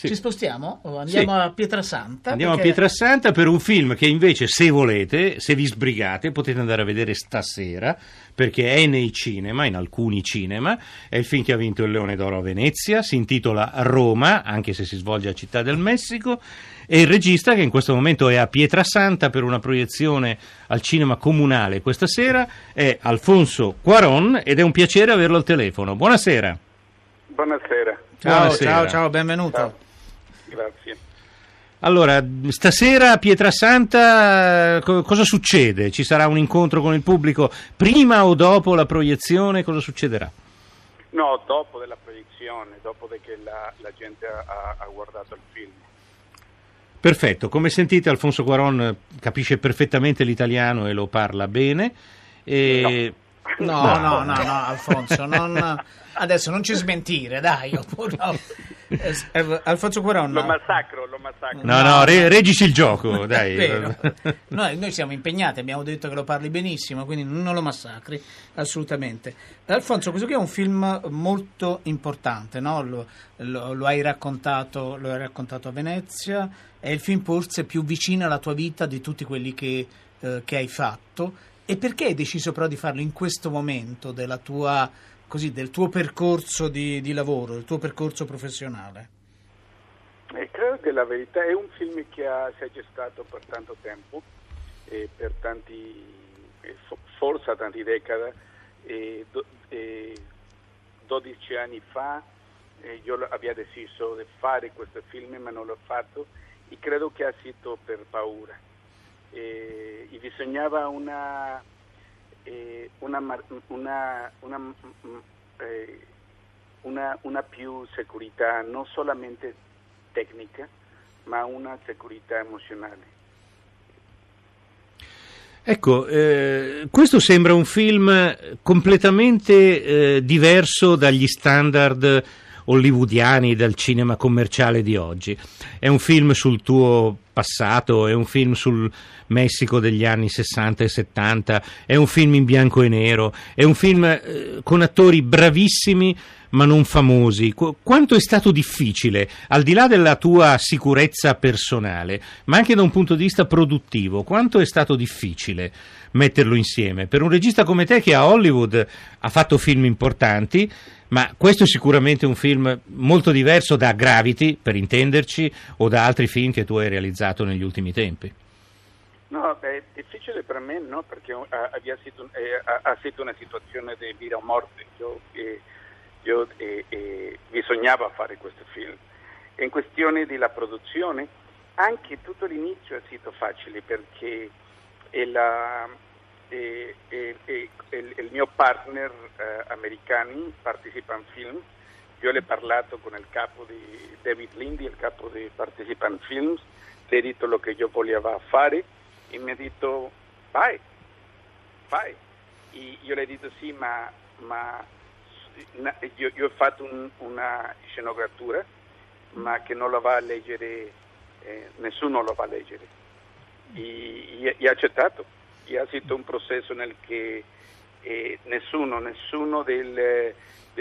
Sì. Ci spostiamo? O Andiamo Sì. a Pietrasanta? Andiamo perché- a Pietrasanta per un film che invece, se volete, se vi sbrigate, potete andare a vedere stasera, perché è nei cinema, in alcuni cinema. È il film che ha vinto il Leone d'Oro a Venezia, si intitola Roma, anche se si svolge a Città del Messico. E il regista, che in questo momento è a Pietrasanta per una proiezione al cinema comunale questa sera, è Alfonso Cuaron ed è un piacere averlo al telefono. Buonasera. Buonasera, Ciao, Buonasera. ciao, ciao, benvenuto. Ciao. Grazie. Allora, stasera a Pietrasanta eh, co- cosa succede? Ci sarà un incontro con il pubblico prima o dopo la proiezione? Cosa succederà? No, dopo della proiezione, dopo che la, la gente ha, ha guardato il film. Perfetto, come sentite Alfonso Guaron eh, capisce perfettamente l'italiano e lo parla bene. E... No, no, no, no, Alfonso, non- adesso non ci smentire, dai. oppure no. Eh, eh, Alfonso Cuaron. Lo massacro, lo massacro. No, no, re- reggici il gioco, dai. Noi, noi siamo impegnati, abbiamo detto che lo parli benissimo, quindi non lo massacri, assolutamente. Alfonso, questo qui è un film molto importante, no? lo, lo- lo hai raccontato, lo hai raccontato a Venezia, è il film forse più vicino alla tua vita di tutti quelli che, eh, che hai fatto. E perché hai deciso però di farlo in questo momento tua, così, del tuo percorso di, di lavoro, del tuo percorso professionale? Eh, credo che la verità è un film che ha, si è gestato per tanto tempo, eh, per tanti, eh, fo- forse tanti decadi. E do- e 12 anni fa eh, io avevo deciso di fare questo film, ma non l'ho fatto e credo che ha sido per paura. Eh, e bisognava una, eh, una, una, una, mm, mm, eh, una, una più sicurezza, non solamente tecnica, ma una sicurezza emozionale. Ecco, eh, questo sembra un film completamente eh, diverso dagli standard hollywoodiani del cinema commerciale di oggi. È un film sul tuo passato, è un film sul Messico degli anni 60 e 70, è un film in bianco e nero, è un film eh, con attori bravissimi ma non famosi. Qu- quanto è stato difficile, al di là della tua sicurezza personale, ma anche da un punto di vista produttivo, quanto è stato difficile metterlo insieme? Per un regista come te che a Hollywood ha fatto film importanti, ma questo è sicuramente un film molto diverso da Gravity, per intenderci, o da altri film che tu hai realizzato negli ultimi tempi. No, è difficile per me, no, perché sido, eh, ha, ha sido una situazione di vita o morte. Io, eh, io eh, eh, bisognava fare questo film. In questione della produzione, anche tutto l'inizio è stato facile perché il, eh, eh, eh, il- il mio partner eh, americano Participan Film, io le ho parlato con il capo di David Lindy, il capo di Participan Films, le ho detto lo che io volevo fare e mi ha detto vai, vai. E io le ho detto sì, ma, ma io, io ho fatto un- una scenografia, ma che non la va a leggere, eh, nessuno lo va a leggere. E, ha accettato. E ha stato un processo nel che eh, nessuno, nessuno del,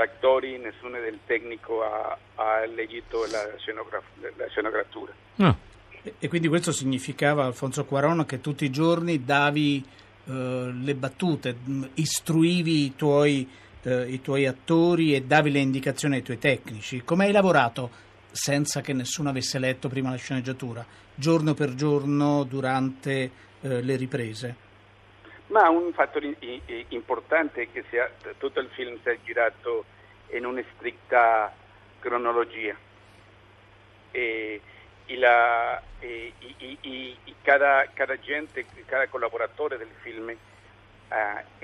attori, nessuno del tecnico ha, ha letto la, scenograf- la scenografia. No. E- E quindi questo significava, Alfonso Cuaron, che tutti i giorni davi eh, le battute, istruivi i tuoi, eh, i tuoi attori e davi le indicazioni ai tuoi tecnici. Come hai lavorato senza che nessuno avesse letto prima la sceneggiatura, giorno per giorno durante eh, le riprese? Ma un fattore importante è che sia, tutto il film si è girato in una stretta cronologia. E, e la- e cada, cada gente, cada collaboratore del film eh,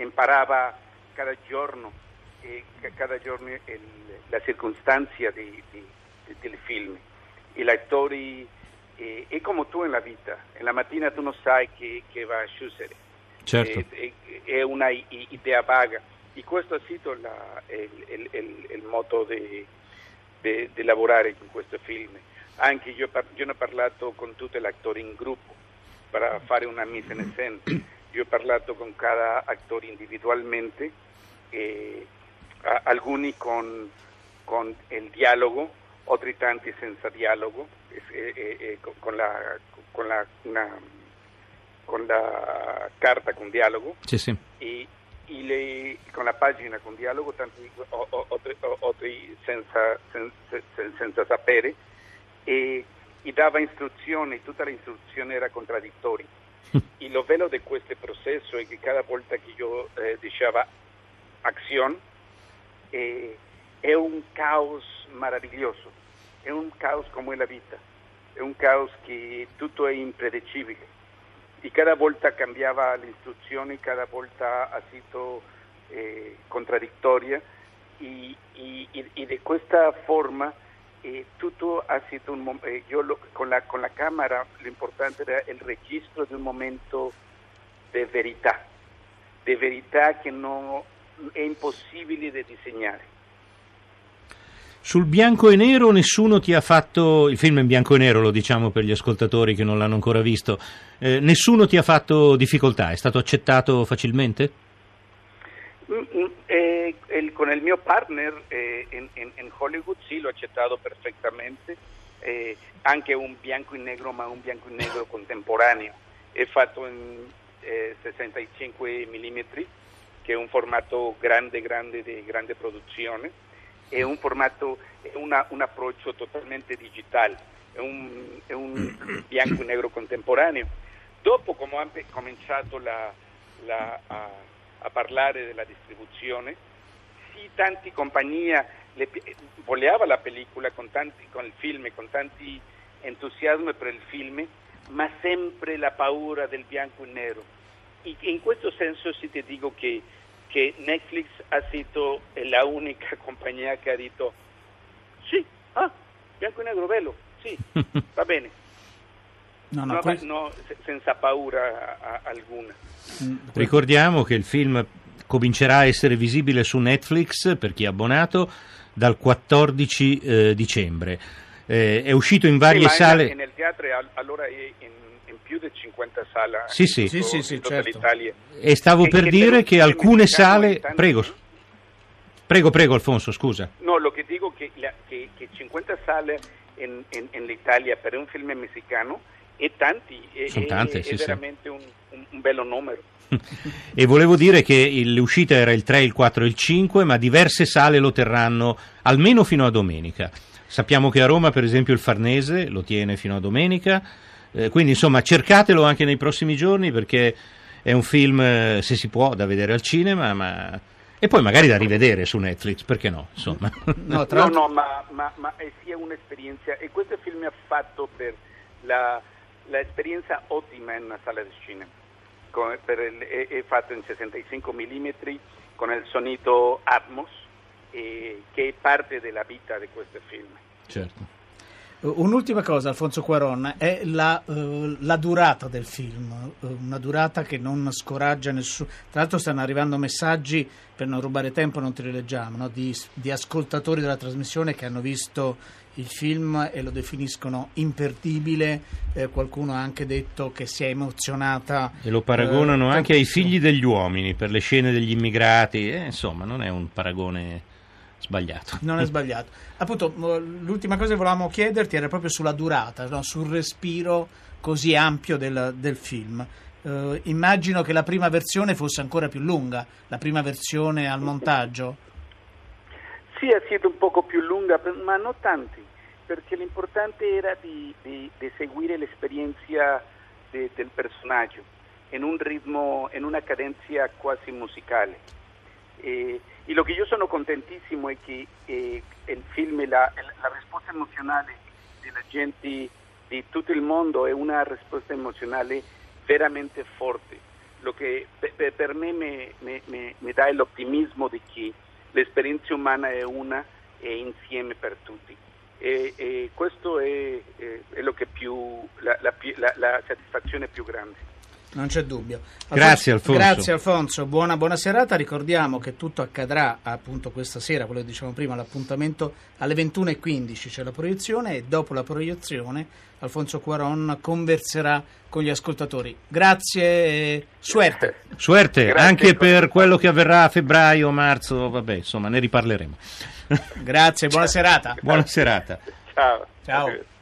imparava cada giorno, e ca- cada giorno il- la di- del film. E gli attori, eh, è come tu nella vita, la mattina tu non sai che, che va a succedere Certo. eh, eh, è una idea vaga e questo ha sido la- il, il- il- modo di, di- di lavorare in questo film. Anche io, io ne ho parlato con tutti gli attori in gruppo per fare una mise en scène. Io ho parlato con cada attore individualmente, e, a- alcuni con, con il dialogo, altri tanti senza dialogo, e, e, e, con, la, con, la, una, con, la, carta con dialogo sì, sì. e, le, con la pagina con dialogo, tanti altri senza, senza, senza, sapere, e, dava istruzioni, tutta l'istruzione era contraddittoria. Il livello di questo processo è che cada volta che io eh, diceva azione, eh, un caos meraviglioso è un caos come la vita, è un caos che tutto è impredicibile e cada volta cambiava l'istruzione, cada volta ha stato eh, contraddittoria e, e, forma eh, ha stato un eh, lo, con, la, con la camera l'importante era il registro di un momento di verità, di verità che non è impossibile di disegnare. Sul bianco e nero nessuno ti ha fatto, il film è in bianco e nero lo diciamo per gli ascoltatori che non l'hanno ancora visto, eh, nessuno ti ha fatto difficoltà, è stato accettato facilmente? Mm, mm, eh, el, con il mio partner eh, in, in, in, Hollywood sì, l'ho accettato perfettamente, eh, anche un bianco e nero ma un bianco e nero contemporaneo, è fatto in 65 eh, mm che è un formato grande, grande di grande produzione è un formato, è una, un approccio totalmente digitale, è un, è un bianco e nero contemporaneo. Dopo, come ho cominciato la, la, a, a, parlare della distribuzione, sì, tante compagnie le, voleva la pellicola con, tanti, con il film, con tanti entusiasmo per il film, ma sempre la paura del bianco e nero. In questo senso sì ti dico che que Netflix ha sido la única compañía que ha dicho, sí, ah, bianco e negro, bello, sì, va bene. No, no, no, questo... no, senza paura a, a alguna. Mm, Ricordiamo che il film comincerà a essere visibile su Netflix per chi è abbonato dal 14 eh, dicembre. Eh, è uscito in varie sì, sale. Nel teatro allora è in più di 50 sale sì, sì. In, sì, sì, sì, certo. l'Italia. E stavo e per che dire che alcune sale... Prego. Prego, prego Alfonso, scusa. No, lo che dico è che, che, che 50 sale in, in, in l'Italia per un film messicano è tanti, Sono tante, è, sì, è veramente un, un, un bello numero. e volevo dire che l'uscita era il 3, il 4 e il 5, ma diverse sale lo terranno almeno fino a domenica. Sappiamo che a Roma, per esempio, il Farnese lo tiene fino a domenica, eh, quindi insomma cercatelo anche nei prossimi giorni perché è un film, eh, se si può, da vedere al cinema, ma... e poi magari da rivedere su Netflix, perché no? Insomma. No, no, no ma, ma, ma, è sia un'esperienza, e questo film è fatto per la, l'esperienza ottima in una sala di cinema. Con, il, è, è, fatto in 65 mm con il sonido Atmos, eh, che è parte della vita di questo film. Certo. Un'ultima cosa, Alfonso Cuaron, è la, uh, la, durata del film, una durata che non scoraggia nessuno. Tra l'altro stanno arrivando messaggi, per non rubare tempo non te li leggiamo, no? di, di, ascoltatori della trasmissione che hanno visto il film e lo definiscono imperdibile, eh, qualcuno ha anche detto che si è emozionata. E lo paragonano eh, anche ai figli degli uomini per le scene degli immigrati, eh, insomma non è un paragone sbagliato. Non è sbagliato. Appunto, l'ultima cosa che volevamo chiederti era proprio sulla durata, no? sul respiro così ampio del, del film. Uh, immagino che la prima versione fosse ancora più lunga, la prima versione al montaggio. Sì, è stata un poco più lunga, ma non tanti, perché l'importante era di, di, di seguire l'esperienza de, del personaggio in un ritmo, in una cadenza quasi musicale. E, y lo que yo sono contentissimo è che eh, il film, la, la risposta emozionale della gente di tutto il mondo è una risposta emozionale veramente forte. Lo che per, per me mi, dà l'ottimismo di che l'esperienza umana è una e insieme per tutti. E, e questo è, è, è più, la, la, la, soddisfazione più grande. Non c'è dubbio. Grazie Alfonso. Grazie Alfonso, buona, buona, serata. Ricordiamo che tutto accadrà appunto questa sera, quello che dicevamo prima, l'appuntamento alle 21.15 c'è la proiezione e dopo la proiezione Alfonso Cuaron converserà con gli ascoltatori. Grazie e suerte. Suerte, Grazie. anche per quello che avverrà a febbraio, marzo, vabbè, insomma, ne riparleremo. Grazie, buona serata. Buona serata. Ciao. Ciao.